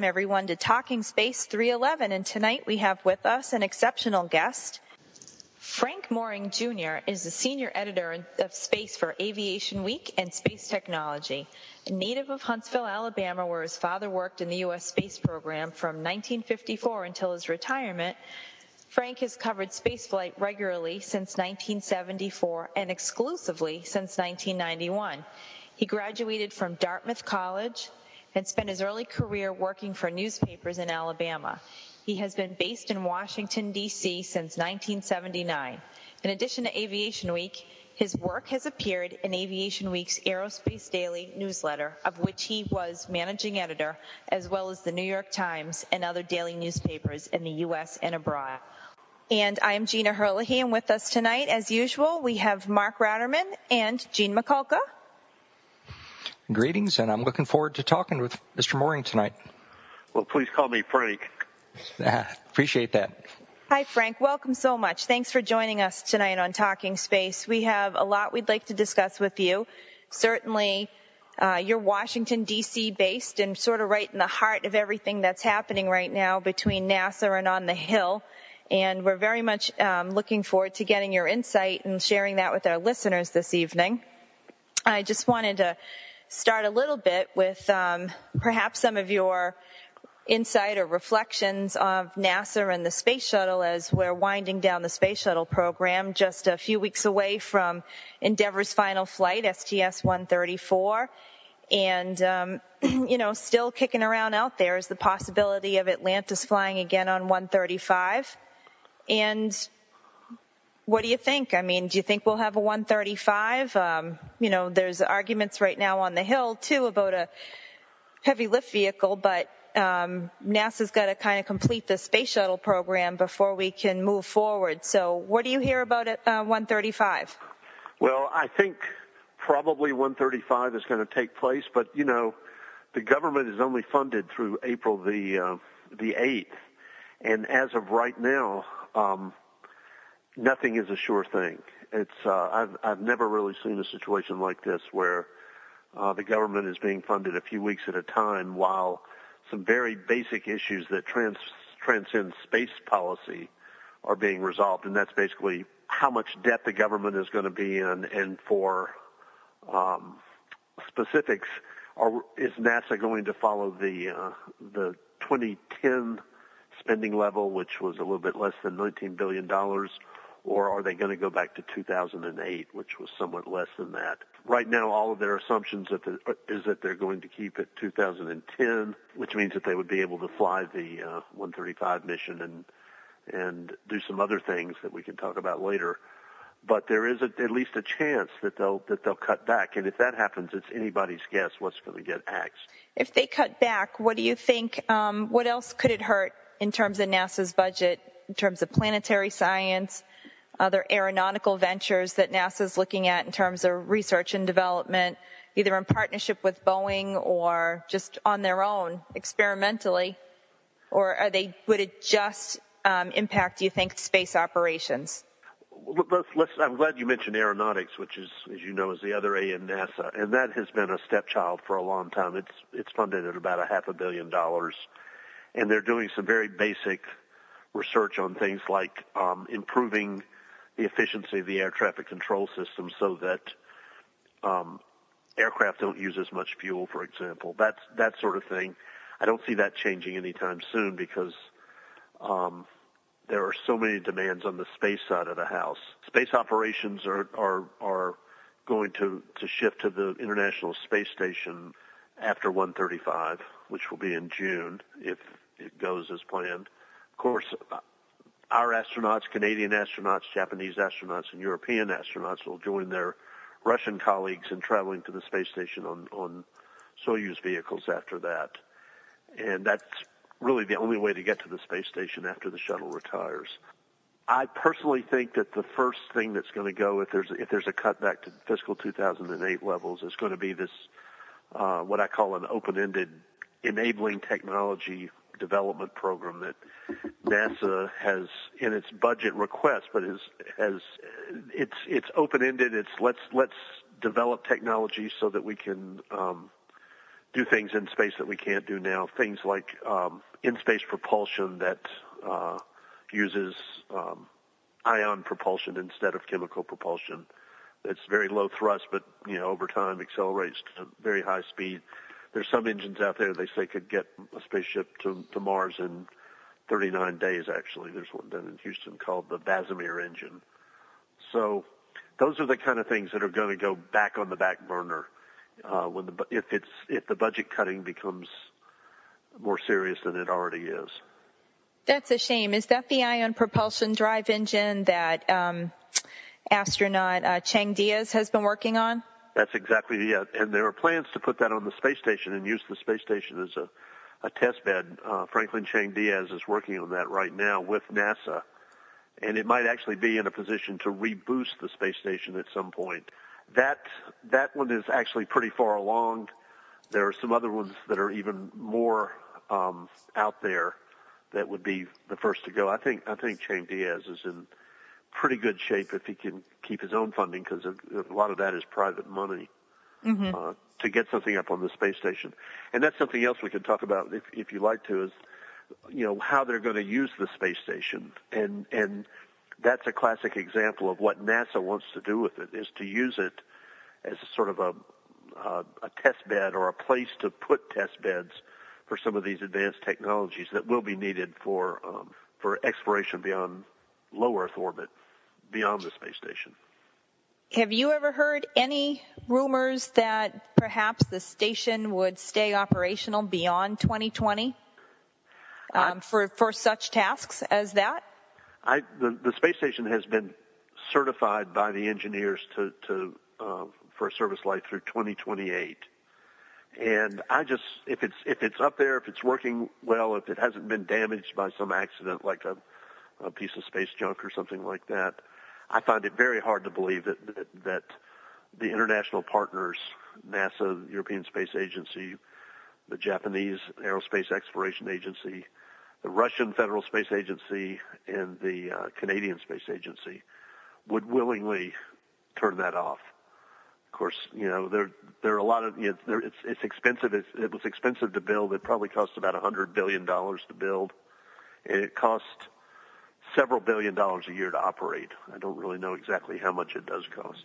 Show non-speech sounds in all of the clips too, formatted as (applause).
Welcome everyone to Talking Space 311 and tonight we have with us an exceptional guest. Frank Morring Jr. is the senior editor of Space for Aviation Week and Space Technology. A native of Huntsville, Alabama, where his father worked in the U.S. space program from 1954 until his retirement, Frank has covered spaceflight regularly since 1974 and exclusively since 1991. He graduated from Dartmouth College and spent his early career working for newspapers in Alabama. He has been based in Washington, D.C. since 1979. In addition to Aviation Week, his work has appeared in Aviation Week's Aerospace Daily newsletter, of which he was managing editor, as well as the New York Times and other daily newspapers in the U.S. and abroad. And I am Gina Herlihy, and with us tonight, as usual, we have Mark Ratterman and Gene Mikulka. Greetings, and I'm looking forward to talking with Mr. Morring tonight. Well, please call me Frank. (laughs) Appreciate that. Hi, Frank. Welcome so much. Thanks for joining us tonight on Talking Space. We have a lot we'd like to discuss with you. Certainly, uh, you're Washington, D.C. based and sort of right in the heart of everything that's happening right now between NASA and on the Hill. And we're very much um, looking forward to getting your insight and sharing that with our listeners this evening. I just wanted to start a little bit with um, perhaps some of your insight or reflections of NASA and the space shuttle as we're winding down the space shuttle program just a few weeks away from Endeavour's final flight, STS-134. And, um, (clears throat) you know, still kicking around out there is the possibility of Atlantis flying again on 135. And what do you think? I mean, do you think we'll have a 135? Um, you know, there's arguments right now on the Hill too about a heavy lift vehicle, but um, NASA's got to kind of complete the space shuttle program before we can move forward. So, what do you hear about it, uh, 135? Well, I think probably 135 is going to take place, but you know, the government is only funded through April the uh, the 8th, and as of right now, um, nothing is a sure thing. It's uh, I've I've never really seen a situation like this where uh, the government is being funded a few weeks at a time while some very basic issues that trans, transcend space policy are being resolved, and that's basically how much debt the government is going to be in, and for um, specifics, are, is NASA going to follow the uh, the 2010 spending level, which was a little bit less than 19 billion dollars, or are they going to go back to 2008, which was somewhat less than that? Right now, all of their assumptions that the, is that they're going to keep it 2010, which means that they would be able to fly the uh, 135 mission and and do some other things that we can talk about later. But there is a, at least a chance that they'll that they'll cut back, and if that happens, it's anybody's guess what's going to get axed. If they cut back, what do you think? Um, what else could it hurt in terms of NASA's budget, in terms of planetary science, other aeronautical ventures that NASA is looking at in terms of research and development, either in partnership with Boeing or just on their own experimentally? Or are they, would it just um, impact, do you think, space operations? Let's, let's, I'm glad you mentioned aeronautics, which is, as you know, is the other A in NASA, and that has been a stepchild for a long time. It's it's funded at about a half a billion dollars, and they're doing some very basic research on things like um, improving the efficiency of the air traffic control system so that um, aircraft don't use as much fuel, for example. That's that sort of thing. I don't see that changing anytime soon because um, there are so many demands on the space side of the house. Space operations are are are going to to shift to the International Space Station after 135, which will be in June if it goes as planned. Of course, our astronauts, Canadian astronauts, Japanese astronauts, and European astronauts will join their Russian colleagues in traveling to the space station on, on Soyuz vehicles after that. And that's really the only way to get to the space station after the shuttle retires. I personally think that the first thing that's going to go if there's if there's a cutback to fiscal 2008 levels is going to be this uh, what I call an open-ended enabling technology development program that NASA has in its budget request, but is has it's it's open ended. It's let's let's develop technology so that we can um, do things in space that we can't do now. Things like um, in space propulsion that uh, uses um, ion propulsion instead of chemical propulsion. It's very low thrust, but you know over time accelerates to very high speed there's some engines out there they say could get a spaceship to, to Mars in 39 days. Actually, there's one done in Houston called the VASIMR engine. So those are the kind of things that are going to go back on the back burner uh, when the if it's if the budget cutting becomes more serious than it already is. That's a shame. Is that the ion propulsion drive engine that um, astronaut uh, Chang Diaz has been working on? That's exactly it. And there are plans to put that on the space station and use the space station as a, a test bed. Uh, Franklin Chang Diaz is working on that right now with NASA. And it might actually be in a position to reboost the space station at some point. That, that one is actually pretty far along. There are some other ones that are even more um, out there that would be the first to go. I think I think Chang Diaz is in pretty good shape if he can keep his own funding because a lot of that is private money mm-hmm. uh, to get something up on the space station. And that's something else we could talk about if, if you like to is, you know, how they're going to use the space station. And, and that's a classic example of what NASA wants to do with it is to use it as a sort of a, uh, a test bed or a place to put test beds for some of these advanced technologies that will be needed for um, for exploration beyond low Earth orbit beyond the space station. Have you ever heard any rumors that perhaps the station would stay operational beyond 2020 um, for for such tasks as that? I, the, the space station has been certified by the engineers to, to uh, for a service life through 2028. And I just, if it's if it's up there, if it's working well, if it hasn't been damaged by some accident like a a piece of space junk or something like that. I find it very hard to believe that that, that the international partners, NASA, the European Space Agency, the Japanese Aerospace Exploration Agency, the Russian Federal Space Agency, and the uh, Canadian Space Agency would willingly turn that off. Of course, you know there there are a lot of you know, it's it's expensive. It's, it was expensive to build. It probably cost about a hundred billion dollars to build, and it cost several billion dollars a year to operate. I don't really know exactly how much it does cost.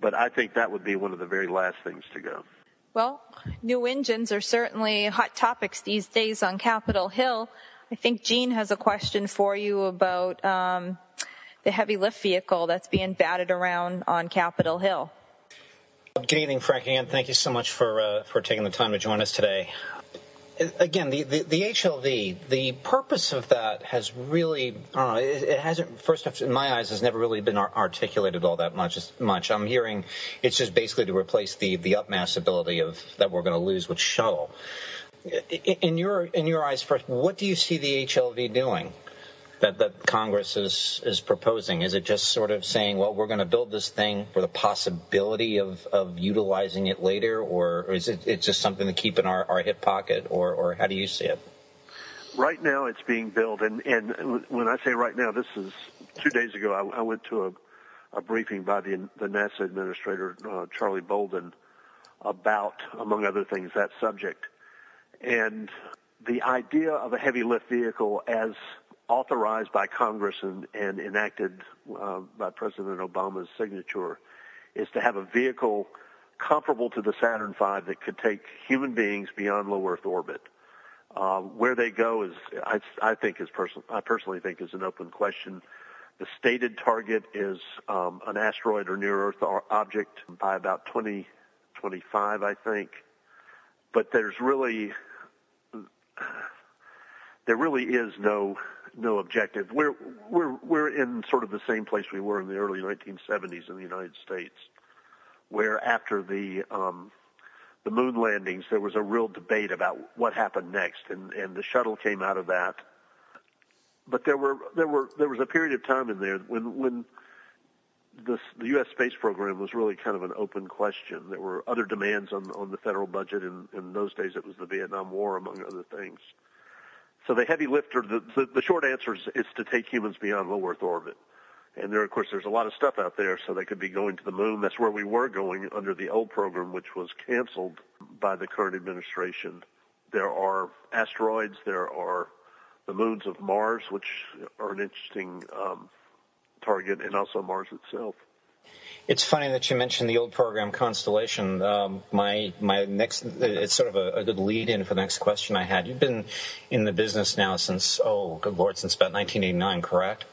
But I think that would be one of the very last things to go. Well, new engines are certainly hot topics these days on Capitol Hill. I think Gene has a question for you about um, the heavy lift vehicle that's being batted around on Capitol Hill. Good evening, Frank. Again, thank you so much for uh, for taking the time to join us today again, the, the, the, HLV, the purpose of that has really, I don't know, it, it, hasn't, first off, in my eyes, has never really been articulated all that much. much. I'm hearing it's just basically to replace the, the upmass ability of, that we're going to lose with shuttle. In your, in your eyes, first, what do you see the HLV doing? That, that Congress is, is proposing? Is it just sort of saying, well, we're going to build this thing for the possibility of, of utilizing it later, or is it it's just something to keep in our, our hip pocket, or, or how do you see it? Right now, it's being built, and, and when I say right now, this is two days ago. I, I went to a, a briefing by the, the NASA administrator, uh, Charlie Bolden, about, among other things, that subject. And the idea of a heavy lift vehicle as authorized by Congress and, and enacted uh, by President Obama's signature is to have a vehicle comparable to the Saturn V that could take human beings beyond low Earth orbit. Uh, where they go is, I, I think, is person, I personally think is an open question. The stated target is um, an asteroid or near Earth object by about 2025, I think. But there's really, (sighs) there really is no no objective. We're we're we're in sort of the same place we were in the early 1970s in the United States, where after the um, the moon landings, there was a real debate about what happened next, and and the shuttle came out of that. But there were there were there was a period of time in there when when the, the U.S. space program was really kind of an open question. There were other demands on on the federal budget, and in those days it was the Vietnam War, among other things. So the heavy lifter, the, the, the short answer is, is to take humans beyond low Earth orbit. And there, of course, there's a lot of stuff out there, so they could be going to the moon. That's where we were going under the old program, which was canceled by the current administration. There are asteroids. There are the moons of Mars, which are an interesting um, target, and also Mars itself. It's funny that you mentioned the old program Constellation. Um, my my next it's sort of a, a good lead in for the next question I had. You've been in the business now since oh good lord since about 1989, correct?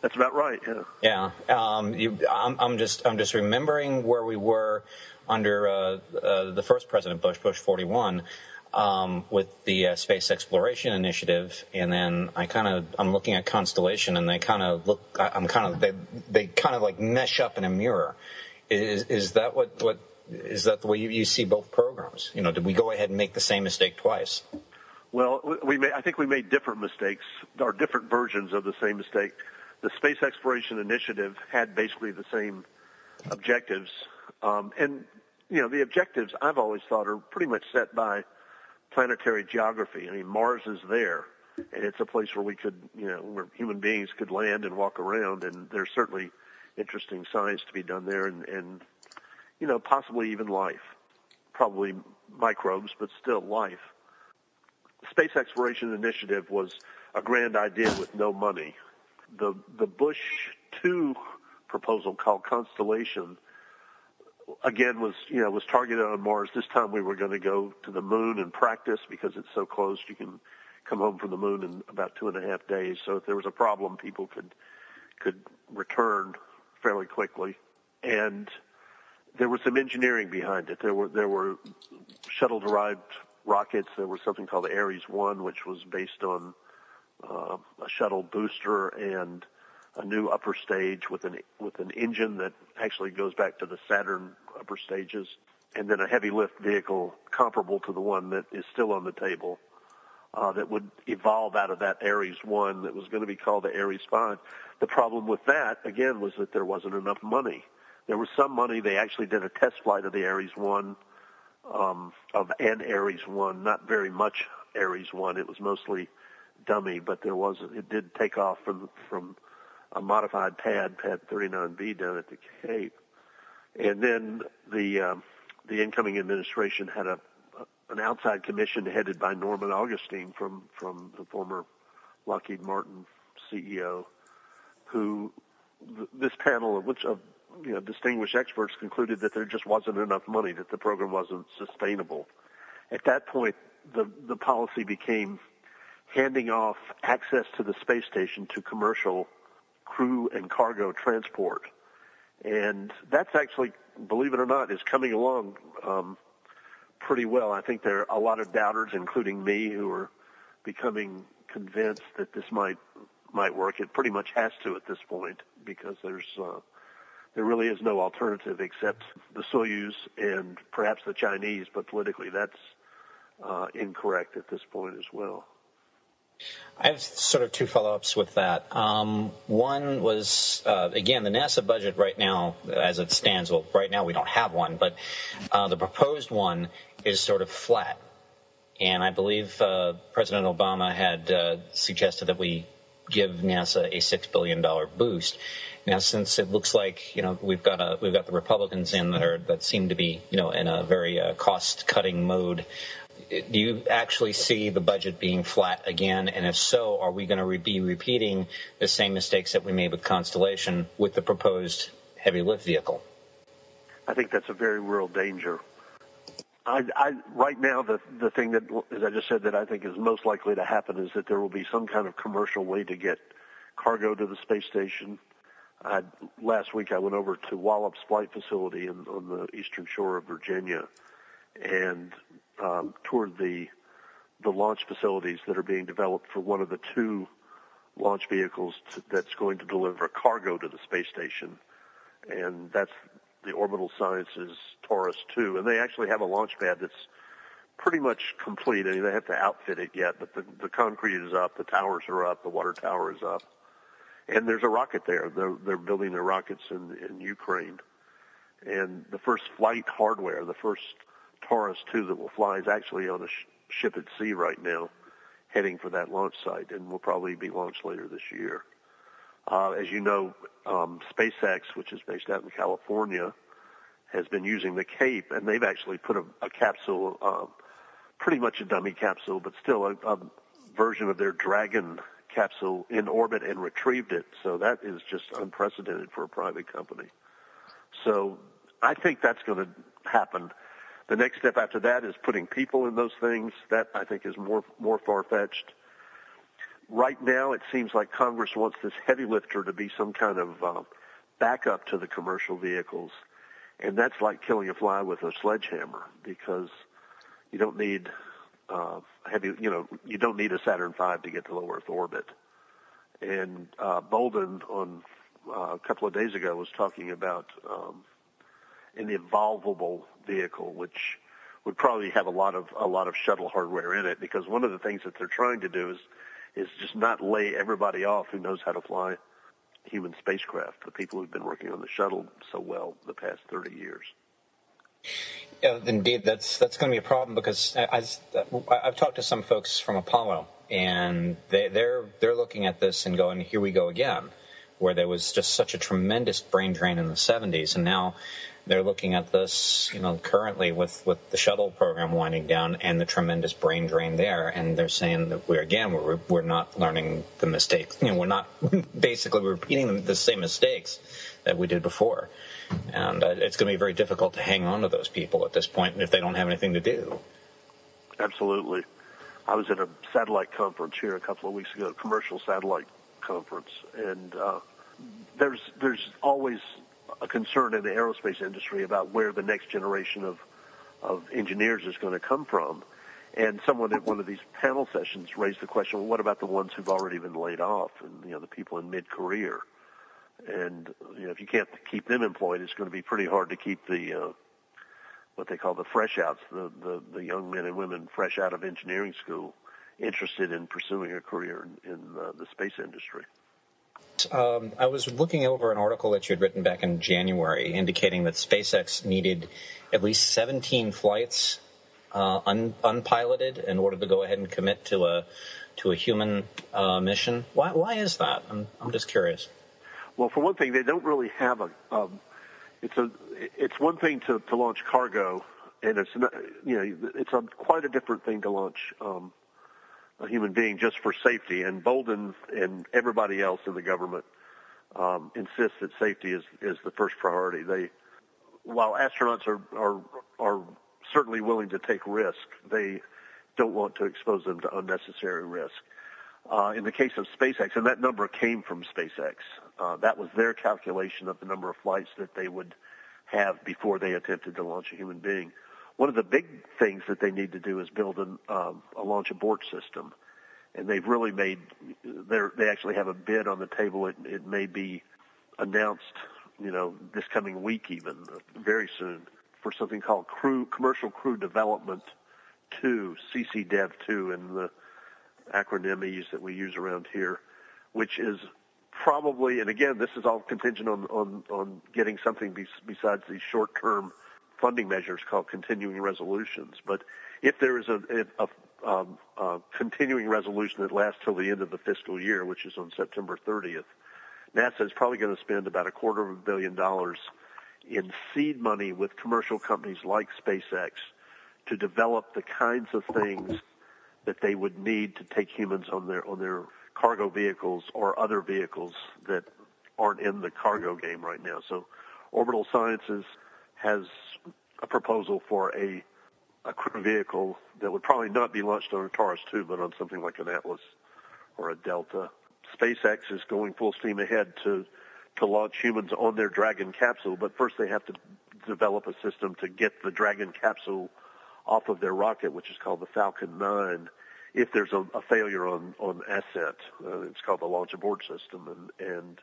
That's about right. Yeah. Yeah. Um, you, I'm, I'm just I'm just remembering where we were under uh, uh, the first President Bush, Bush 41 um, with the uh, Space Exploration Initiative, and then I kind of I'm looking at Constellation, and they kind of look I'm kind of they they kind of like mesh up in a mirror. Is is that what what is that the way you, you see both programs? You know, did we go ahead and make the same mistake twice? Well, we made, I think we made different mistakes or different versions of the same mistake. The Space Exploration Initiative had basically the same objectives, um, and you know the objectives I've always thought are pretty much set by planetary geography. I mean, Mars is there, and it's a place where we could, you know, where human beings could land and walk around, and there's certainly interesting science to be done there, and, and you know, possibly even life, probably microbes, but still life. The Space Exploration Initiative was a grand idea with no money. The the Bush two proposal called Constellation again was you know was targeted on Mars. This time we were going to go to the moon and practice because it's so close. You can come home from the moon in about two and a half days. So if there was a problem, people could could return fairly quickly. And there was some engineering behind it. There were there were shuttle derived rockets. There was something called the Ares One, which was based on uh, a shuttle booster and a new upper stage with an with an engine that actually goes back to the Saturn upper stages, and then a heavy lift vehicle comparable to the one that is still on the table. Uh, that would evolve out of that Ares 1 that was going to be called the Ares 5. The problem with that, again, was that there wasn't enough money. There was some money. They actually did a test flight of the Ares 1, um, of an Ares 1, not very much Ares 1. It was mostly dummy, but there was, it did take off from, from a modified pad, pad 39B down at the Cape. And then the, um, the incoming administration had a, an outside commission headed by Norman Augustine from, from the former Lockheed Martin CEO, who this panel of which of you know distinguished experts concluded that there just wasn't enough money, that the program wasn't sustainable. At that point, the the policy became handing off access to the space station to commercial crew and cargo transport. And that's actually, believe it or not, is coming along um, pretty well. I think there are a lot of doubters, including me, who are becoming convinced that this might might work. It pretty much has to at this point because there's uh, there really is no alternative except the Soyuz and perhaps the Chinese, but politically that's uh, incorrect at this point as well. I have sort of two follow-ups with that. Um, one was uh, again the NASA budget right now, as it stands. Well, right now we don't have one, but uh, the proposed one is sort of flat. And I believe uh, President Obama had uh, suggested that we give NASA a six billion dollar boost. Now, since it looks like you know we've got a we've got the Republicans in that are that seem to be you know in a very uh, cost cutting mode do you actually see the budget being flat again? And if so, are we going to be repeating the same mistakes that we made with Constellation with the proposed heavy lift vehicle? I think that's a very real danger. I, I, right now, the the thing that, as I just said, that I think is most likely to happen is that there will be some kind of commercial way to get cargo to the space station. I, last week, I went over to Wallops Flight Facility in, on the eastern shore of Virginia, and um, toured the the launch facilities that are being developed for one of the two launch vehicles to, that's going to deliver cargo to the space station, and that's the Orbital Sciences Taurus 2, and they actually have a launch pad that's pretty much complete. I mean, they have to outfit it yet, but the, the concrete is up, the towers are up, the water tower is up, and there's a rocket there. They're, they're building their rockets in, in Ukraine, and the first flight hardware, the first Taurus 2 that will fly is actually on a sh- ship at sea right now, heading for that launch site, and will probably be launched later this year. Uh, as you know, um, SpaceX, which is based out in California, has been using the Cape, and they've actually put a, a capsule, uh, pretty much a dummy capsule, but still a, a version of their Dragon capsule in orbit and retrieved it. So that is just unprecedented for a private company. So I think that's going to happen. The next step after that is putting people in those things. That I think is more more far fetched right now it seems like Congress wants this heavy lifter to be some kind of uh, backup to the commercial vehicles, and that's like killing a fly with a sledgehammer because you don't need uh, heavy, you know, you don't need a Saturn V to get to low Earth orbit. And uh, Bolden on uh, a couple of days ago was talking about um, an evolvable vehicle, which would probably have a lot of a lot of shuttle hardware in it because one of the things that they're trying to do is is just not lay everybody off who knows how to fly human spacecraft, the people who've been working on the shuttle so well the past 30 years. Yeah, indeed, that's that's going to be a problem because I, have talked to some folks from Apollo, and they, they're they're looking at this and going, "Here we go again," where there was just such a tremendous brain drain in the 70s, and now they're looking at this, you know, currently with, with the shuttle program winding down and the tremendous brain drain there, and they're saying that we're again we're we're not learning the mistakes. You know, we're not (laughs) basically repeating the same mistakes that we did before, and uh, it's going to be very difficult to hang on to those people at this point if they don't have anything to do. Absolutely, I was at a satellite conference here a couple of weeks ago, a commercial satellite conference, and uh, there's there's always a concern in the aerospace industry about where the next generation of of engineers is going to come from. And someone at one of these panel sessions raised the question, well, what about the ones who've already been laid off and, you know, the people in mid-career? And, you know, if you can't keep them employed, it's going to be pretty hard to keep the, uh, what they call the fresh outs, the, the, the young men and women fresh out of engineering school interested in pursuing a career in, in uh, the space industry. Um, I was looking over an article that you had written back in January indicating that SpaceX needed at least 17 flights uh, un- unpiloted in order to go ahead and commit to a to a human uh, mission. Why, why is that? I'm, I'm just curious. Well, for one thing, they don't really have a. Um, it's a. It's one thing to, to launch cargo, and it's you know it's a quite a different thing to launch um, a human being just for safety. And Bolden and everybody else in the government um, insists that safety is is the first priority. They, while astronauts are are are certainly willing to take risk, they don't want to expose them to unnecessary risk. Uh, in the case of SpaceX, and that number came from SpaceX, uh, that was their calculation of the number of flights that they would have before they attempted to launch a human being. One of the big things that they need to do is build an, um, a launch abort system, and they've really made. They actually have a bid on the table. It, it may be announced, you know, this coming week, even very soon, for something called Crew Commercial Crew Development Two, CCDev Two, and the acronym that we use around here, which is probably, and again, this is all contingent on on, on getting something be, besides these short-term funding measures called continuing resolutions. But if there is a, a, a, um, a continuing resolution that lasts till the end of the fiscal year, which is on September 30th, NASA is probably going to spend about a quarter of a billion dollars in seed money with commercial companies like SpaceX to develop the kinds of things that they would need to take humans on their on their cargo vehicles or other vehicles that aren't in the cargo game right now. So Orbital Sciences has a proposal for a a crew vehicle that would probably not be launched on a Taurus 2, but on something like an Atlas or a Delta. SpaceX is going full steam ahead to to launch humans on their Dragon capsule, but first they have to develop a system to get the Dragon capsule off of their rocket, which is called the Falcon 9. If there's a, a failure on on ascent, uh, it's called the launch abort system, and and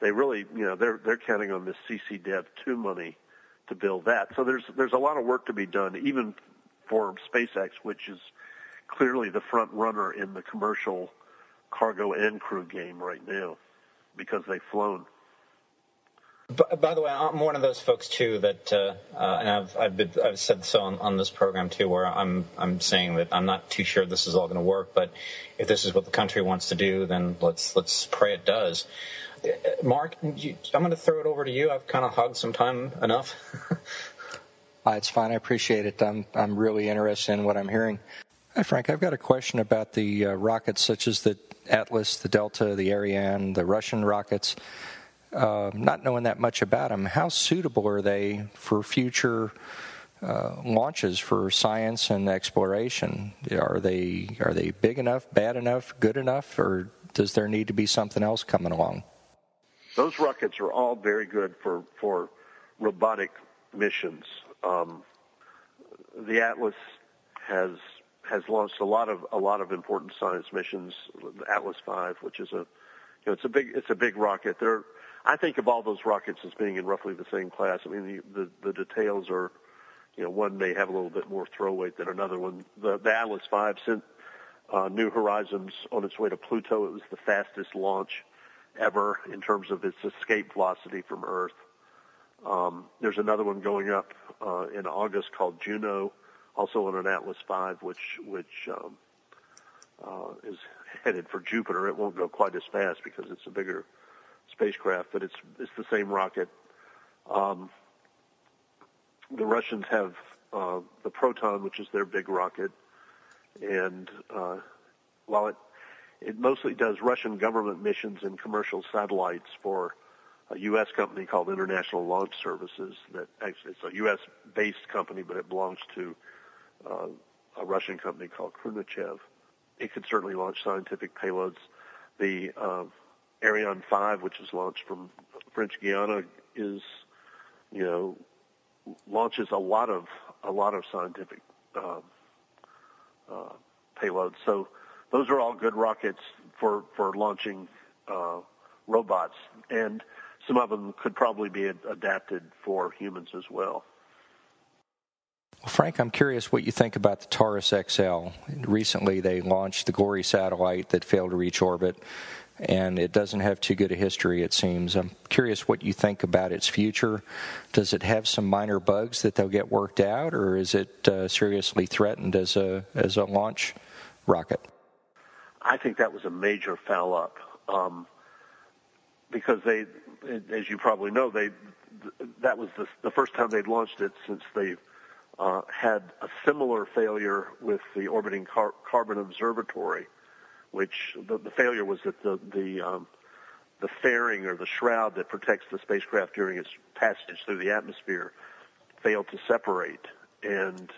they really, you know, they're they're counting on this CCDev two money to build that. So there's there's a lot of work to be done, even for SpaceX, which is clearly the front runner in the commercial cargo and crew game right now because they've flown. By the way, I'm one of those folks too that, uh, uh, and I've I've, been, I've said so on, on, this program too, where I'm I'm saying that I'm not too sure this is all going to work, but if this is what the country wants to do, then let's let's pray it does. Uh, Mark, you, I'm going to throw it over to you. I've kind of hogged some time enough. (laughs) uh, it's fine. I appreciate it. I'm I'm really interested in what I'm hearing. Hi, Frank. I've got a question about the uh, rockets such as the Atlas, the Delta, the Ariane, the Russian rockets. Uh, not knowing that much about them, how suitable are they for future uh, launches for science and exploration? Are they are they big enough, bad enough, good enough, or does there need to be something else coming along? Those rockets are all very good for for robotic missions. Um, the Atlas has has launched a lot of a lot of important science missions. The Atlas V, which is a you know it's a big it's a big rocket. There, I think of all those rockets as being in roughly the same class. I mean the the, the details are, you know, one may have a little bit more throw weight than another one. The, the Atlas V sent uh, New Horizons on its way to Pluto. It was the fastest launch ever in terms of its escape velocity from Earth. Um, there's another one going up uh, in August called Juno also on an Atlas V, which which um, uh, is headed for Jupiter. It won't go quite as fast because it's a bigger spacecraft, but it's it's the same rocket. Um, the Russians have uh, the Proton, which is their big rocket, and uh, while it it mostly does Russian government missions and commercial satellites for a U.S. company called International Launch Services. That actually it's a U.S. based company, but it belongs to uh, a Russian company called Khrunichev. It could certainly launch scientific payloads. The uh, Ariane 5, which is launched from French Guiana, is, you know, launches a lot of a lot of scientific uh, uh, payloads. So those are all good rockets for for launching uh, robots, and some of them could probably be adapted for humans as well. Well, Frank, I'm curious what you think about the Taurus XL. Recently, they launched the Glory satellite that failed to reach orbit, and it doesn't have too good a history, it seems. I'm curious what you think about its future. Does it have some minor bugs that they'll get worked out, or is it uh, seriously threatened as a as a launch rocket? I think that was a major foul up um, because they, as you probably know, they that was the, the first time they'd launched it since they uh, had a similar failure with the orbiting car- carbon observatory, which the, the failure was that the the um, the fairing or the shroud that protects the spacecraft during its passage through the atmosphere failed to separate, and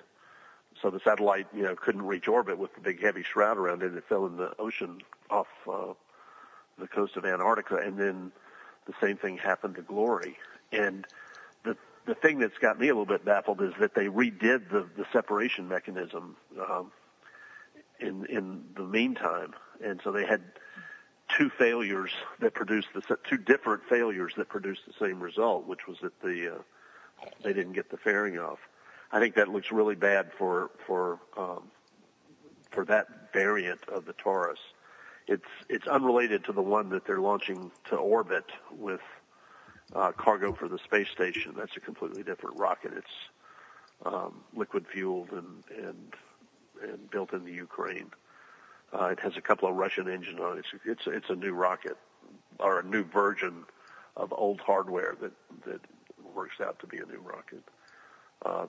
so the satellite you know couldn't reach orbit with the big heavy shroud around it. It fell in the ocean off uh, the coast of Antarctica, and then the same thing happened to Glory, and the the thing that's got me a little bit baffled is that they redid the, the separation mechanism um, in in the meantime, and so they had two failures that produced the two different failures that produced the same result, which was that the uh, they didn't get the fairing off. I think that looks really bad for for um, for that variant of the Taurus. It's it's unrelated to the one that they're launching to orbit with uh, cargo for the space station. That's a completely different rocket. It's um, liquid fueled and and and built in the Ukraine. Uh, it has a couple of Russian engines on it. It's it's it's a new rocket or a new version of old hardware that that works out to be a new rocket. Uh,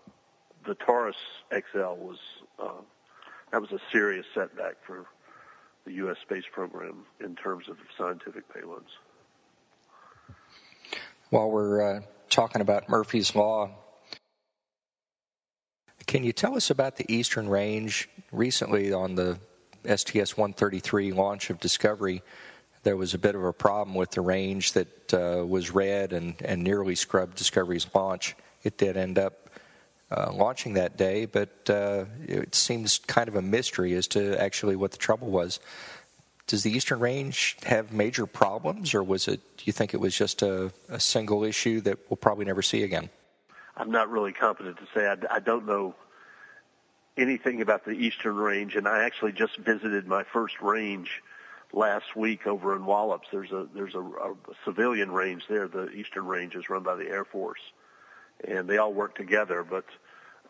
the Taurus XL was uh, that was a serious setback for the U.S. space program in terms of scientific payloads while we're uh, talking about Murphy's Law, Can you tell us about the Eastern Range? Recently, on the STS 133 launch of Discovery, there was a bit of a problem with the range that uh, was red and, and nearly scrubbed Discovery's launch. It did end up uh, launching that day, but uh, it seems kind of a mystery as to actually what the trouble was. Does the Eastern Range have major problems, or was it? Do you think it was just a, a single issue that we'll probably never see again? I'm not really competent to say. I, I don't know anything about the Eastern Range, and I actually just visited my first range last week over in Wallops. There's a there's a, a civilian range there. The Eastern Range is run by the Air Force, and they all work together. But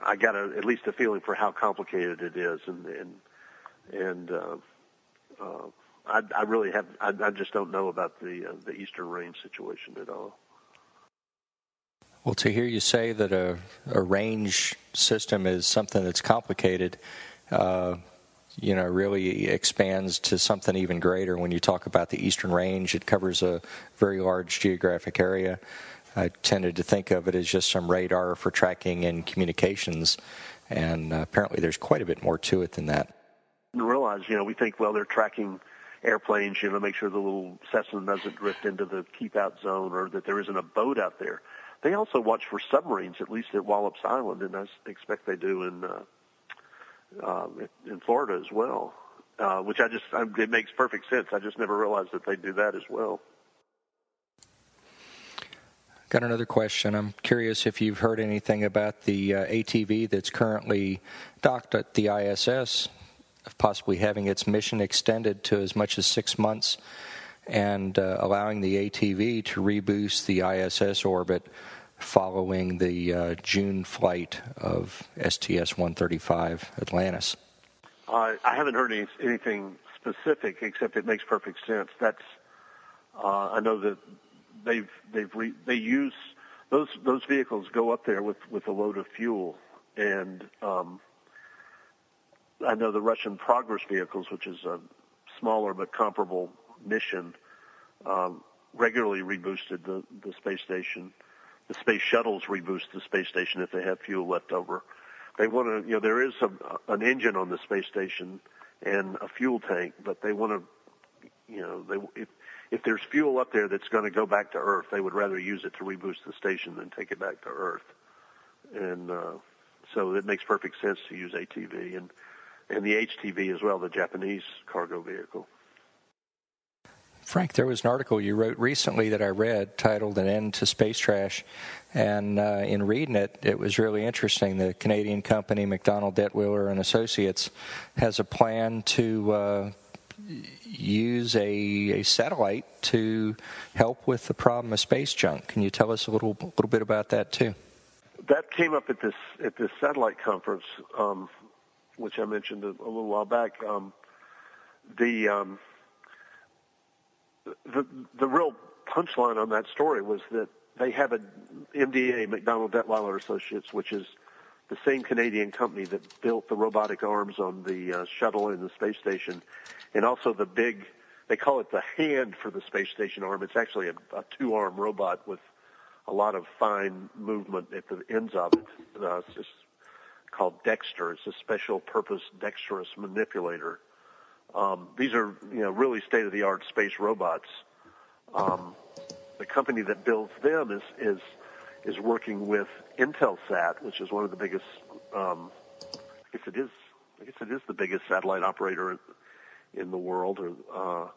I got a, at least a feeling for how complicated it is, and and and uh, uh, I, I really have I, I just don't know about the uh, the Eastern Range situation at all. Well, to hear you say that a, a range system is something that's complicated, uh, you know, really expands to something even greater when you talk about the Eastern Range. It covers a very large geographic area. I tended to think of it as just some radar for tracking and communications, and uh, apparently there's quite a bit more to it than that. Realize, you know, we think, well, they're tracking airplanes, you know, make sure the little Cessna doesn't drift into the keep out zone or that there isn't a boat out there. They also watch for submarines, at least at Wallops Island, and I expect they do in uh, uh, in Florida as well. Uh, which I just I, it makes perfect sense. I just never realized that they do that as well. Got another question. I'm curious if you've heard anything about the uh, ATV that's currently docked at the ISS, possibly having its mission extended to as much as six months and uh, allowing the ATV to reboost the ISS orbit following the uh, June flight of STS 135 Atlantis? Uh, I haven't heard any, anything specific, except it makes perfect sense. That's uh, I know that they've they've re, they use those those vehicles go up there with with a load of fuel, and um, I know the Russian Progress vehicles, which is a smaller but comparable mission, um, regularly reboosted the the space station the space shuttles reboost the space station if they have fuel left over. They want to, you know, there is a, an engine on the space station and a fuel tank, but they want to, you know, they if if there's fuel up there that's going to go back to Earth, they would rather use it to reboost the station than take it back to Earth. And uh, so it makes perfect sense to use ATV and and the HTV as well, the Japanese cargo vehicle. Frank, there was an article you wrote recently that I read titled An End to Space Trash. And uh, in reading it, it was really interesting. The Canadian company, MacDonald Dettwiler and Associates, has a plan to uh, use a, a, satellite to help with the problem of space junk. Can you tell us a little, little bit about that, too? That came up at this, at this satellite conference, um, which I mentioned a, a little while back. Um, the. Um, the the real punchline on that story was that they have a MDA, MacDonald Dettwiler Associates, which is the same Canadian company that built the robotic arms on the uh, shuttle and the space station, and also the big, they call it the hand for the space station arm. It's actually a, a two-arm robot with a lot of fine movement at the ends of it. Uh, it's just called Dexter. It's a special purpose dexterous manipulator. Um, these are you know really state of the art space robots. Um, the company that builds them is is is working with Intelsat, which is one of the biggest. Um, I guess it is. I guess it is the biggest satellite operator in the world, uh,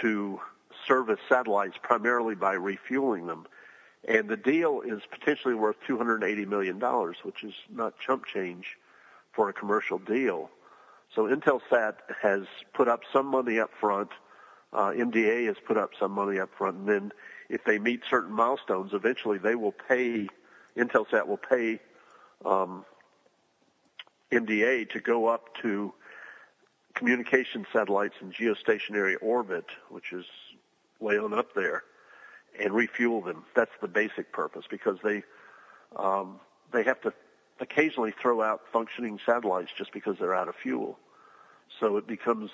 to service satellites primarily by refueling them. And the deal is potentially worth $280 million, which is not chump change for a commercial deal. So Intelsat has put up some money up front. Uh, MDA has put up some money up front, and then if they meet certain milestones, eventually they will pay. Intelsat will pay um, MDA to go up to communication satellites in geostationary orbit, which is way on up there, and refuel them. That's the basic purpose because they um, they have to occasionally throw out functioning satellites just because they're out of fuel. So it becomes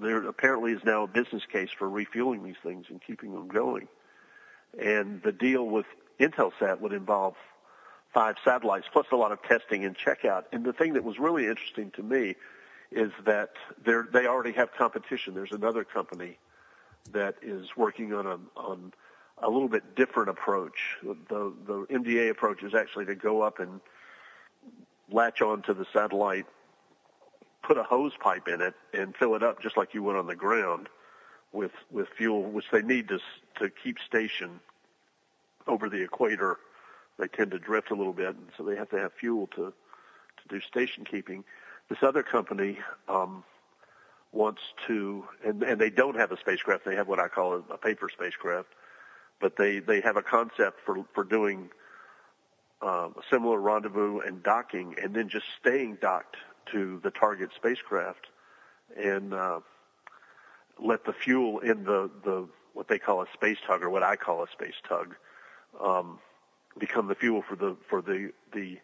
there apparently is now a business case for refueling these things and keeping them going. And the deal with Intelsat would involve five satellites, plus a lot of testing and checkout. And the thing that was really interesting to me is that they already have competition. There's another company that is working on a on a little bit different approach. The the MDA approach is actually to go up and latch onto the satellite, put a hose pipe in it, and fill it up just like you would on the ground with with fuel, which they need to to keep station over the equator. They tend to drift a little bit, and so they have to have fuel to to do station keeping. This other company um, wants to, and, and they don't have a spacecraft. They have what I call a, a paper spacecraft, but they they have a concept for for doing um, a similar rendezvous and docking, and then just staying docked to the target spacecraft, and uh, let the fuel in the the what they call a space tug or what I call a space tug um, become the fuel for the for the the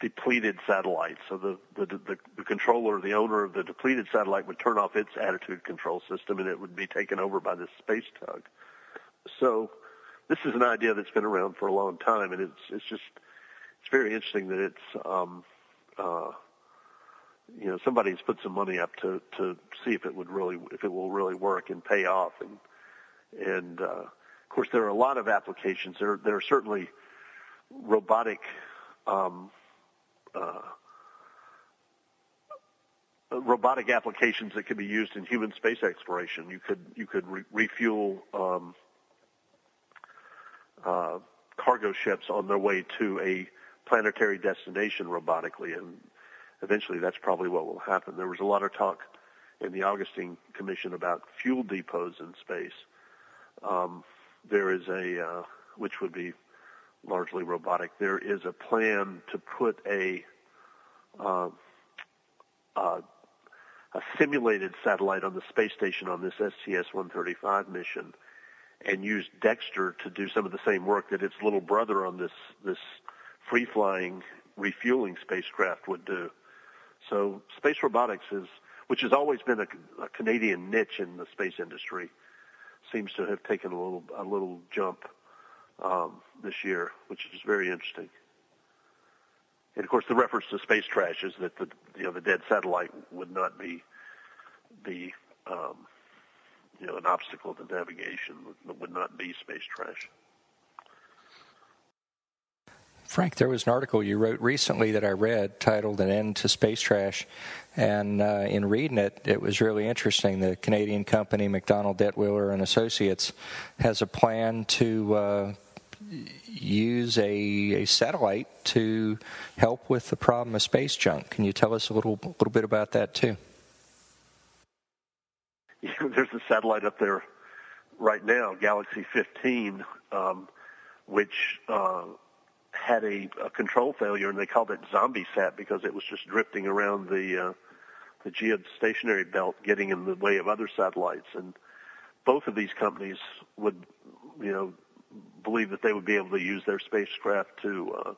depleted satellite. So the, the the the controller, the owner of the depleted satellite, would turn off its attitude control system, and it would be taken over by this space tug. So this is an idea that's been around for a long time, and it's it's just it's very interesting that it's um, uh, you know somebody's put some money up to to see if it would really if it will really work and pay off. And and uh, of course there are a lot of applications. There there are certainly robotic um, uh, robotic applications that could be used in human space exploration. You could you could re- refuel um, uh, cargo ships on their way to a planetary destination robotically. And eventually that's probably what will happen. There was a lot of talk in the Augustine Commission about fuel depots in space. Um, there is a, uh, which would be largely robotic. There is a plan to put a uh, uh, a simulated satellite on the space station on this STS-135 mission, and use Dexter to do some of the same work that its little brother on this this free-flying refueling spacecraft would do. So space robotics is, which has always been a, a Canadian niche in the space industry, seems to have taken a little a little jump um, this year, which is very interesting. And of course, the reference to space trash is that the you know the dead satellite would not be the um, you know an obstacle to navigation would not be space trash. Frank, there was an article you wrote recently that I read titled An End to Space Trash. And uh, in reading it, it was really interesting. The Canadian company, MacDonald Dettwiler and Associates, has a plan to uh, use a, a, satellite to help with the problem of space junk. Can you tell us a little, little bit about that, too? (laughs) Yeah, there's a satellite up there right now, Galaxy 15, um, which. Uh, had a, a control failure, and they called it zombie sat because it was just drifting around the uh, the geostationary belt, getting in the way of other satellites. And both of these companies would, you know, believe that they would be able to use their spacecraft to, uh,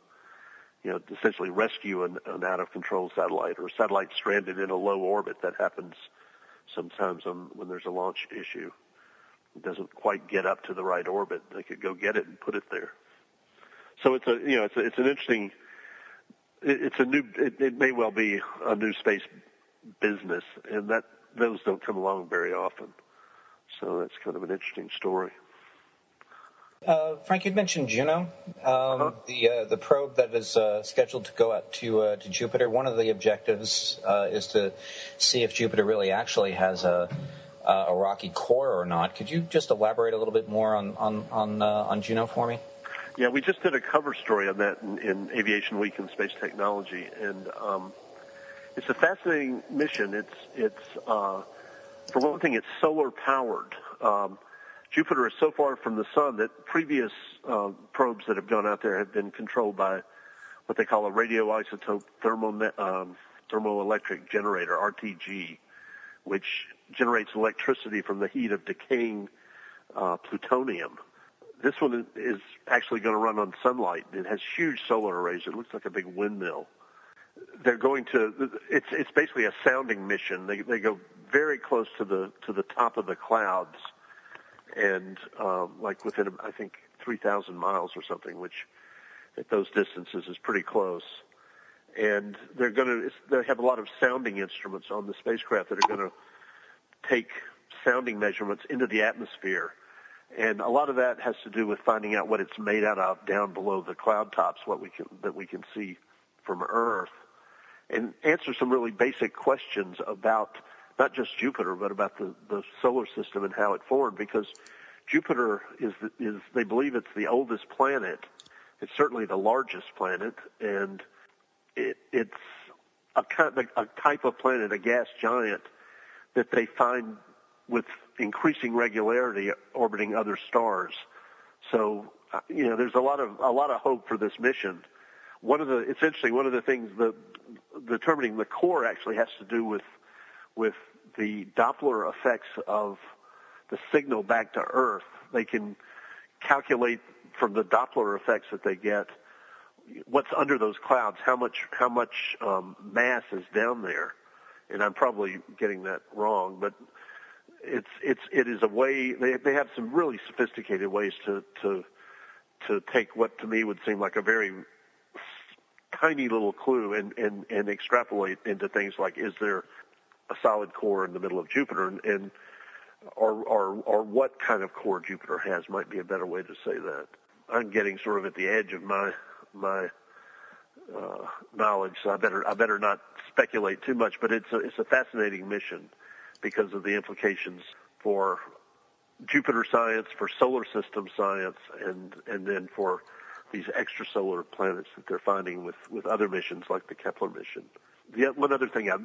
you know, essentially rescue an, an out of control satellite or a satellite stranded in a low orbit. That happens sometimes on, when there's a launch issue. It doesn't quite get up to the right orbit. They could go get it and put it there so it's a you know it's a, it's an interesting it's a new it, it may well be a new space business and that those don't come along very often so that's kind of an interesting story uh, Frank, you mentioned Juno, um, uh-huh. the uh, the probe that is uh, scheduled to go out to uh, to Jupiter. One of the objectives uh, is to see if Jupiter really actually has a a rocky core or not. Could you just elaborate a little bit more on on on, uh, on Juno for me? Yeah, we just did a cover story on that in, in Aviation Week and Space Technology, and um, it's a fascinating mission. It's it's uh, for one thing, it's solar powered. Um, Jupiter is so far from the sun that previous uh, probes that have gone out there have been controlled by what they call a radioisotope thermo, um, thermoelectric generator (RTG), which generates electricity from the heat of decaying uh, plutonium this one is actually going to run on sunlight. It has huge solar arrays. It looks like a big windmill. They're going to. It's it's basically a sounding mission. They they go very close to the to the top of the clouds, and um, like within I think 3,000 miles or something, which at those distances is pretty close. And they're going to they have a lot of sounding instruments on the spacecraft that are going to take sounding measurements into the atmosphere. And a lot of that has to do with finding out what it's made out of down below the cloud tops, what we can that we can see from Earth, and answer some really basic questions about not just Jupiter, but about the, the solar system and how it formed. Because Jupiter is is they believe it's the oldest planet. It's certainly the largest planet, and it, it's a, kind a type of planet, a gas giant, that they find with increasing regularity orbiting other stars. So, uh, you know, there's a lot of a lot of hope for this mission. One of the it's interesting. One of the things the determining the core actually has to do with with the Doppler effects of the signal back to Earth. They can calculate from the Doppler effects that they get what's under those clouds, how much how much um, mass is down there, and I'm probably getting that wrong, but it's it's it is a way they they have some really sophisticated ways to to to take what to me would seem like a very tiny little clue and and and extrapolate into things like is there a solid core in the middle of Jupiter and, and or or or what kind of core Jupiter has might be a better way to say that. I'm getting sort of at the edge of my my uh, knowledge, so I better I better not speculate too much. But it's a it's a fascinating mission because of the implications for Jupiter science, for solar system science, and and then for these extrasolar planets that they're finding with with other missions like the Kepler mission. The one other thing I,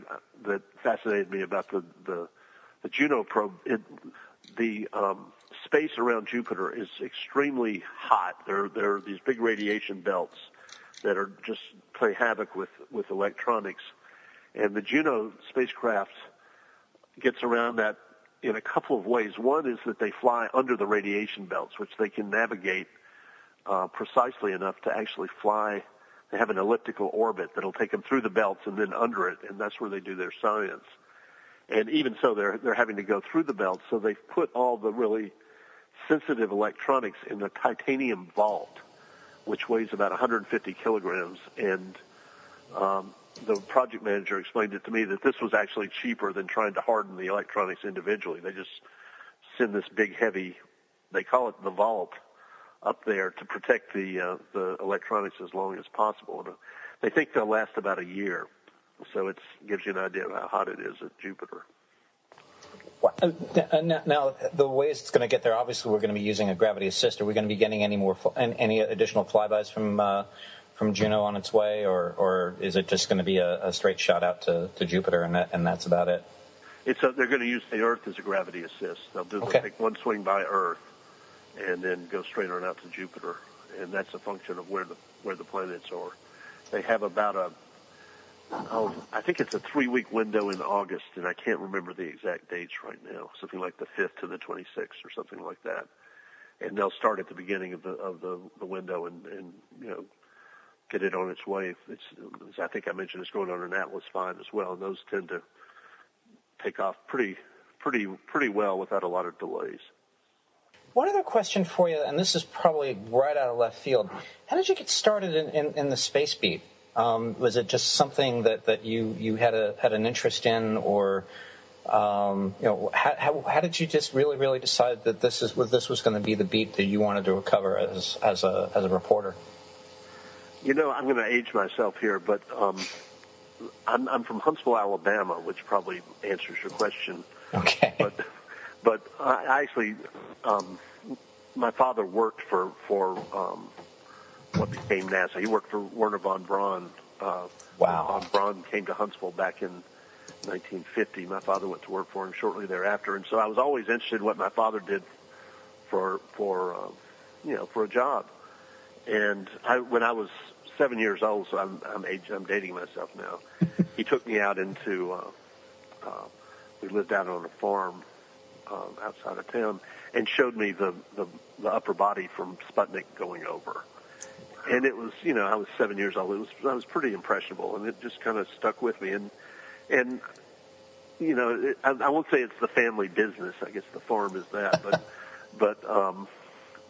that fascinated me about the the, the Juno probe, it, the um, space around Jupiter is extremely hot. There there are these big radiation belts that are just play havoc with with electronics, and the Juno spacecraft gets around that in a couple of ways. One is that they fly under the radiation belts, which they can navigate uh, precisely enough to actually fly. They have an elliptical orbit that'll take them through the belts and then under it, and that's where they do their science. And even so, they're they're having to go through the belts, so they've put all the really sensitive electronics in a titanium vault, which weighs about 150 kilograms, and um, the project manager explained it to me that this was actually cheaper than trying to harden the electronics individually. They just send this big, heavy, they call it the vault, up there to protect the uh, the electronics as long as possible. And uh, they think they'll last about a year, so it gives you an idea of how hot it is at Jupiter. Uh, now, the ways it's going to get there, obviously, we're going to be using a gravity assist. Are we going to be getting any more, any additional flybys from uh, from Juno on its way, or or is it just going to be a, a straight shot out to, to Jupiter and that, and that's about it? It's a, they're going to use the Earth as a gravity assist. They'll do okay. take one swing by Earth, and then go straight on out to Jupiter, and that's a function of where the where the planets are. They have about a oh, I think it's a three week window in August, and I can't remember the exact dates right now. Something like the fifth to the twenty sixth, or something like that. And they'll start at the beginning of the of the, the window and, and you know get it on its way. It's, as I think I mentioned, it's going on an Atlas V as well, and those tend to take off pretty, pretty, pretty well without a lot of delays. One other question for you, and this is probably right out of left field. How did you get started in, in, in the space beat? Um, was it just something that, that you, you had a had an interest in, or um, you know, how, how, how, did you just really really decide that this is this was going to be the beat that you wanted to cover as as a as a reporter? You know, I'm going to age myself here, but um, I'm, I'm from Huntsville, Alabama, which probably answers your question. Okay. But but I actually, um, my father worked for for um, what became NASA. He worked for Wernher von Braun. Uh, wow. Von Braun came to Huntsville back in 1950. My father went to work for him shortly thereafter, and so I was always interested in what my father did for for uh, you know for a job. And I, when I was seven years old, so I'm I'm age I'm dating myself now. (laughs) he took me out into uh, uh, we lived out on a farm um, outside of town and showed me the, the the upper body from Sputnik going over. And it was, you know, I was seven years old. It was I was pretty impressionable, and it just kind of stuck with me. And and you know, it, I, I won't say it's the family business. I guess the farm is that, but (laughs) but um,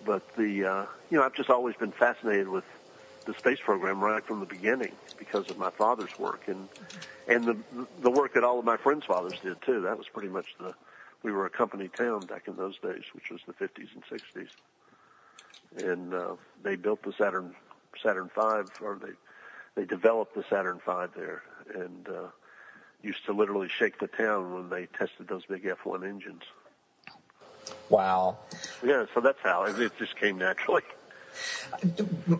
but the uh, you know, I've just always been fascinated with the space program right from the beginning because of my father's work and and the the work that all of my friends' fathers did too. That was pretty much the we were a company town back in those days, which was the 50s and 60s, and uh, they built the Saturn Saturn V, or they they developed the Saturn V there, and uh, used to literally shake the town when they tested those big F1 engines. Wow. Yeah, so that's how it, it just came naturally. (laughs)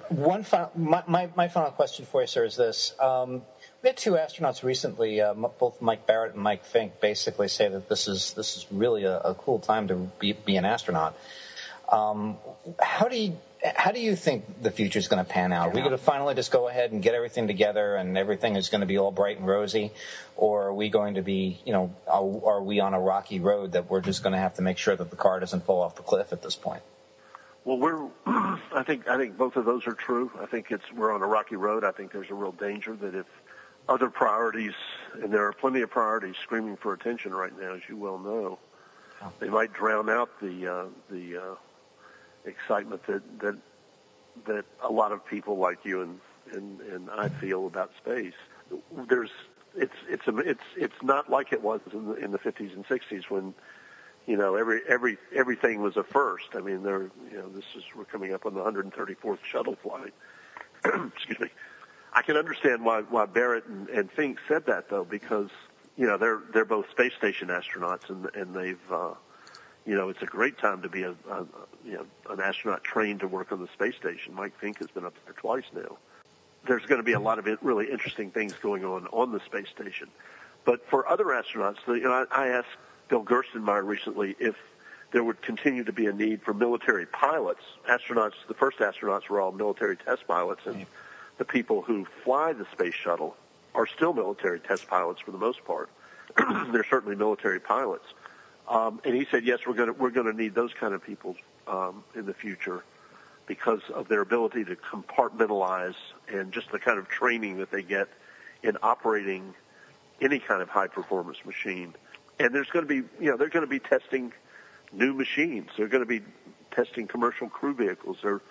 One final, my, my, my, final question for you, sir, is this. Um, we had two astronauts recently, uh, both Mike Barratt and Mike Fincke, basically say that this is this is really a, a cool time to be, be an astronaut. Um, how do you how do you think the future is going to pan out? Are we going to finally just go ahead and get everything together and everything is going to be all bright and rosy? Or are we going to be, you know, are, are we on a rocky road that we're just going to have to make sure that the car doesn't fall off the cliff at this point? Well, we're, (clears throat) I think, I think both of those are true. I think it's, we're on a rocky road. I think there's a real danger that if other priorities, and there are plenty of priorities screaming for attention right now, as you well know, they might drown out the, uh, the, uh, excitement that that that a lot of people like you and and, and I feel about space. There's it's it's a, it's it's not like it was in the in the 50s and 60s when you know every every everything was a first. I mean, there you know this is we're coming up on the 134th shuttle flight. (clears throat) Excuse me. I can understand why why Barratt and, and Fincke said that though because you know they're they're both space station astronauts and and they've uh, you know, it's a great time to be a, a you know an astronaut trained to work on the space station. Mike Fincke has been up there twice now. There's going to be a lot of really interesting things going on on the space station. But for other astronauts, you know, I, I asked Bill Gerstenmaier recently if there would continue to be a need for military pilots. Astronauts, the first astronauts were all military test pilots, and the people who fly the space shuttle are still military test pilots for the most part. (clears throat) They're certainly military pilots. Um, and he said, yes, we're going to we're going to need those kind of people um, in the future because of their ability to compartmentalize and just the kind of training that they get in operating any kind of high performance machine. And there's going to be, you know, they're going to be testing new machines. They're going to be testing commercial crew vehicles. They're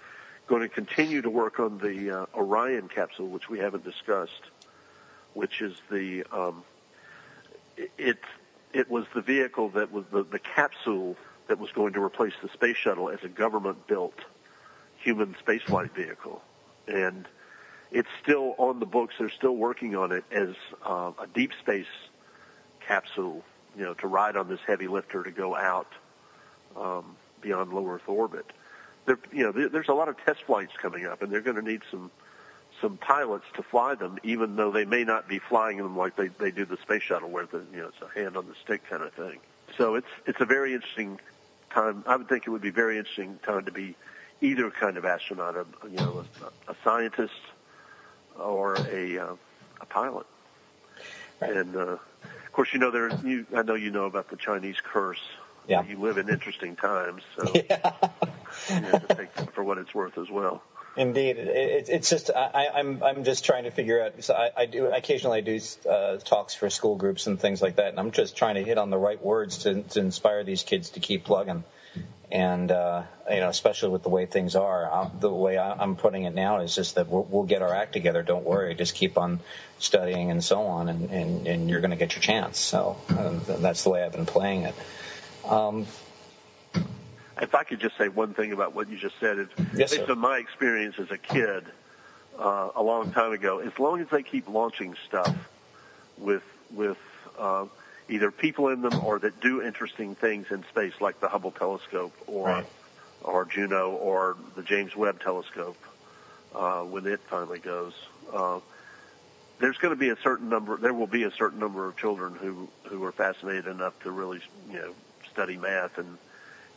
going to continue to work on the uh, Orion capsule, which we haven't discussed, which is the um, it's it was the vehicle that was the, the capsule that was going to replace the space shuttle as a government built human spaceflight vehicle. And it's still on the books. They're still working on it as uh, a deep space capsule, you know, to ride on this heavy lifter to go out um, beyond low Earth orbit. There, you know, there, there's a lot of test flights coming up, and they're going to need some some pilots to fly them, even though they may not be flying them like they, they do the space shuttle, where the you know it's a hand on the stick kind of thing. So it's it's a very interesting time. I would think it would be very interesting time to be either kind of astronaut, a, you know, a, a scientist or a uh, a pilot. Right. And uh, course, you know there. You, I know you know about the Chinese curse. Yeah. You live in interesting times, so yeah. (laughs) you have to take that for what it's worth as well. Indeed, it, it's just I, am I'm, I'm just trying to figure out. So I, I do occasionally I do uh, talks for school groups and things like that, and I'm just trying to hit on the right words to, to inspire these kids to keep plugging. And uh, you know, especially with the way things are, I'm, the way I, am putting it now is just that we'll, we'll, get our act together. Don't worry, just keep on studying and so on, and, and, and you're going to get your chance. So uh, that's the way I've been playing it. Um, if I could just say one thing about what you just said, it's yes, based sir. on my experience as a kid uh, a long time ago. As long as they keep launching stuff with with uh, either people in them or that do interesting things in space, like the Hubble telescope or right. or Juno or the James Webb telescope, uh, when it finally goes. Uh, there's going to be a certain number. There will be a certain number of children who who are fascinated enough to really, you know, study math and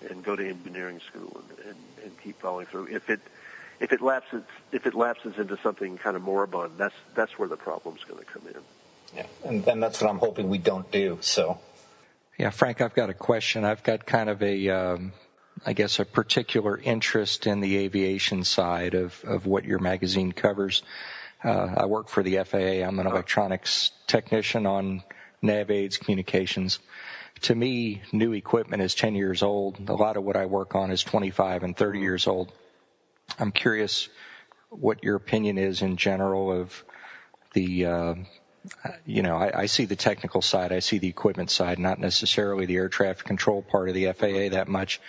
and go to engineering school and, and, and keep following through. If it if it lapses if it lapses into something kind of moribund, that's that's where the problem's going to come in. Yeah, and, and that's what I'm hoping we don't do. So. Yeah, Frank, I've got a question. I've got kind of a, um, I guess, a particular interest in the aviation side of, of what your magazine covers. Uh, I work for the FAA. I'm an electronics technician on nav aids communications to me, new equipment is 10 years old. A lot of what I work on is 25 and 30 years old. I'm curious what your opinion is in general of the, uh, you know, I, I see the technical side, I see the equipment side, not necessarily the air traffic control part of the FAA that much.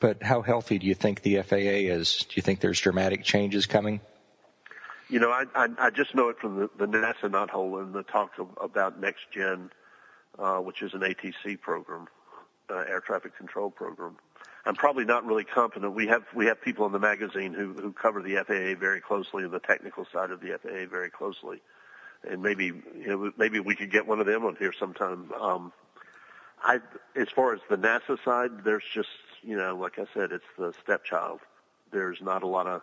But how healthy do you think the FAA is? Do you think there's dramatic changes coming? You know, I I, I just know it from the, the NASA knothole and the talk of, about next gen, uh, which is an ATC program, uh, air traffic control program. I'm probably not really confident. We have we have people in the magazine who who cover the FAA very closely and the technical side of the FAA very closely, and maybe you know maybe we could get one of them on here sometime. Um, I as far as the NASA side, there's just you know like I said, it's the stepchild. There's not a lot of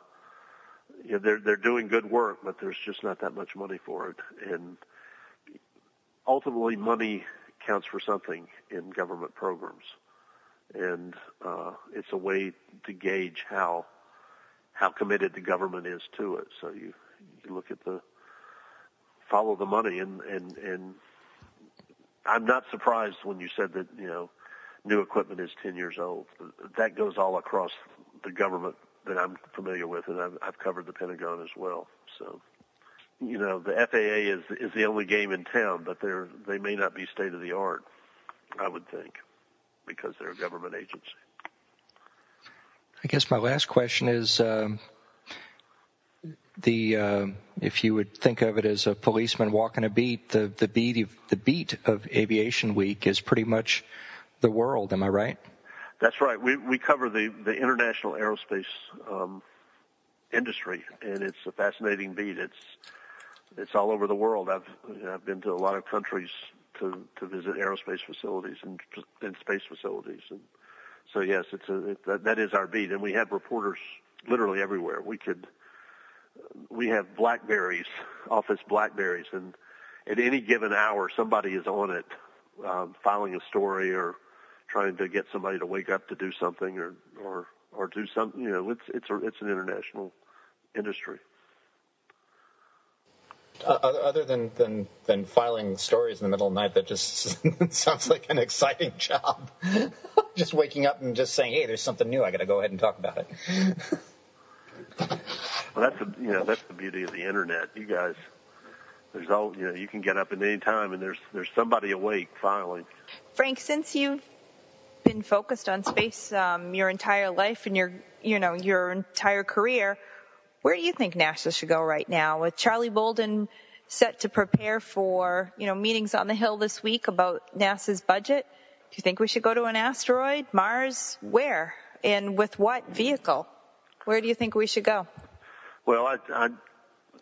you know, they're they're doing good work, but there's just not that much money for it, and ultimately money counts for something in government programs and uh, it's a way to gauge how how committed the government is to it. So you you look at the follow the money, and and and I'm not surprised when you said that you know new equipment is 10 years old. That goes all across the government that I'm familiar with, and I've, I've covered the Pentagon as well. So you know the FAA is is the only game in town, but they're they may not be state of the art. I would think because they're a government agency. I guess my last question is um, the uh, if you would think of it as a policeman walking a beat, the the beat of, the beat of Aviation Week is pretty much the world. Am I right? That's right. We we cover the the international aerospace um, industry, and it's a fascinating beat. It's it's all over the world. I've I've been to a lot of countries to to visit aerospace facilities and and space facilities and so yes it's a it, that, that is our beat and we have reporters literally everywhere we could we have blackberries office blackberries and at any given hour somebody is on it um, filing a story or trying to get somebody to wake up to do something or or or do something you know it's it's a, it's an international industry uh, other than, than than filing stories in the middle of the night, that just (laughs) sounds like an exciting job. (laughs) just waking up and just saying, "Hey, there's something new. I got to go ahead and talk about it." (laughs) well, that's the you know that's the beauty of the internet. You guys, there's all you know. You can get up at any time, and there's there's somebody awake filing. Frank, since you've been focused on space um, your entire life and your you know your entire career where do you think NASA should go right now? With Charlie Bolden set to prepare for, you know, meetings on the Hill this week about NASA's budget, do you think we should go to an asteroid, Mars? Where? And with what vehicle? Where do you think we should go? Well, I, I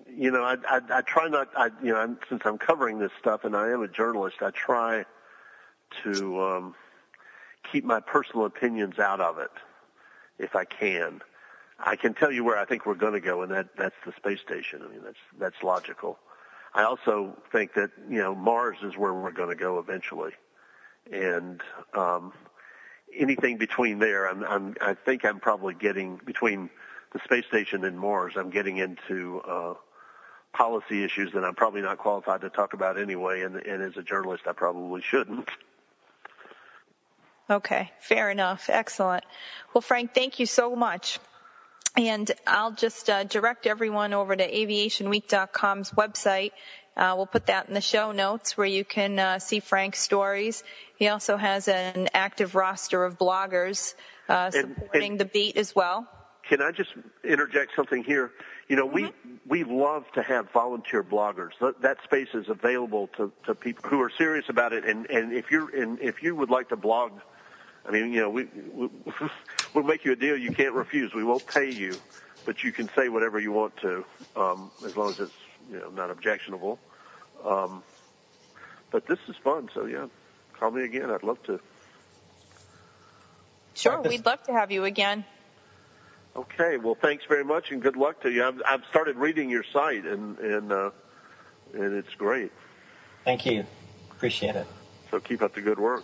you know, I, I, I try not, I, you know, since I'm covering this stuff and I am a journalist, I try to um, keep my personal opinions out of it if I can. I can tell you where I think we're going to go, and that that's the space station. I mean, that's that's logical. I also think that you know Mars is where we're going to go eventually, and um, anything between there, I'm, I'm I think I'm probably getting between the space station and Mars. I'm getting into uh, policy issues that I'm probably not qualified to talk about anyway, and, and as a journalist, I probably shouldn't. Okay, fair enough. Excellent. Well, Frank, thank you so much. And I'll just uh, direct everyone over to aviationweek.com's website. Uh, we'll put that in the show notes where you can uh, see Frank's stories. He also has an active roster of bloggers uh, supporting and, and the beat as well. Can I just interject something here? You know, we mm-hmm. we love to have volunteer bloggers. That, that space is available to, to people who are serious about it. And, and if you're and if you would like to blog I mean, you know, we, we (laughs) we'll make you a deal you can't refuse. We won't pay you, but you can say whatever you want to, um, as long as it's you know not objectionable. Um, but this is fun, so yeah, call me again. I'd love to. Sure, we'd love to have you again. Okay, well, thanks very much, and good luck to you. I've, I've started reading your site, and and uh, and it's great. Thank you. Appreciate it. So keep up the good work.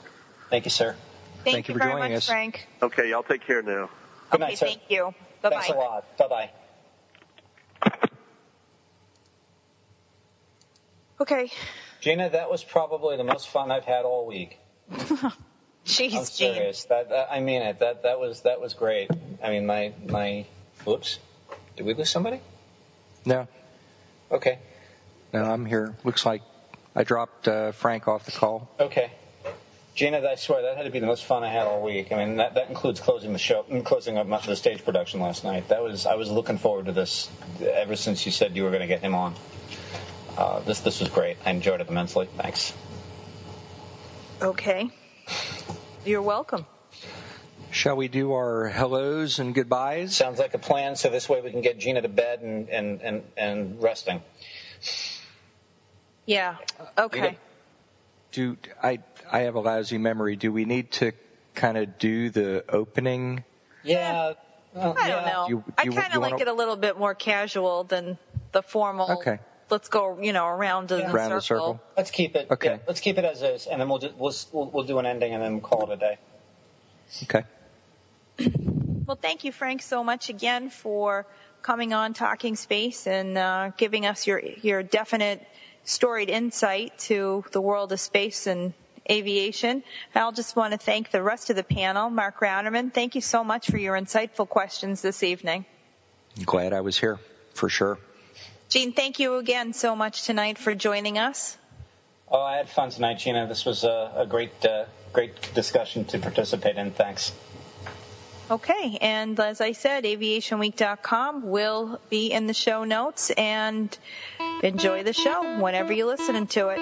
Thank you, sir. Thank, thank you, you for very joining much, us. Frank. Okay, I'll take care now. Good okay, night, sir. Thank you. Bye bye. Thanks a lot. Bye bye. Okay. Gina, that was probably the most fun I've had all week. (laughs) Jeez, I'm serious. That, that, I mean it. That that was that was great. I mean my my. Whoops. Did we lose somebody? No, Okay. no, I'm here. Looks like I dropped uh, Frank off the call. Okay. Gina, I swear that had to be the most fun I had all week. I mean, that, that includes closing the show, closing up much of the stage production last night. That was I was looking forward to this ever since you said you were going to get him on. Uh, this this was great. I enjoyed it immensely. Thanks. Okay. You're welcome. Shall we do our hellos and goodbyes? Sounds like a plan. So this way we can get Gina to bed and and and, and resting. Yeah. Okay. Do I? I have a lousy memory. Do we need to kind of do the opening? Yeah. well, I don't know. You- I you- kind of like wanna- it a little bit more casual than the formal. Okay. Let's go, you know, around in the Around circle. the circle. Let's keep it. Okay. yeah, let's keep it as is, and then we'll, just, we'll we'll we'll do an ending, and then call it a day. Okay. Well, thank you, Frank, so much again for coming on Talking Space and uh, giving us your your definite, storied insight to the world of space and aviation. I'll just want to thank the rest of the panel. Mark Ratterman, thank you so much for your insightful questions this evening. Glad I was here for sure. Gene, thank you again so much tonight for joining us. Oh, I had fun tonight, Gina. This was a, a great uh, great discussion to participate in. Thanks. Okay, and as I said, aviationweek.com will be in the show notes and enjoy the show whenever you're listening to it.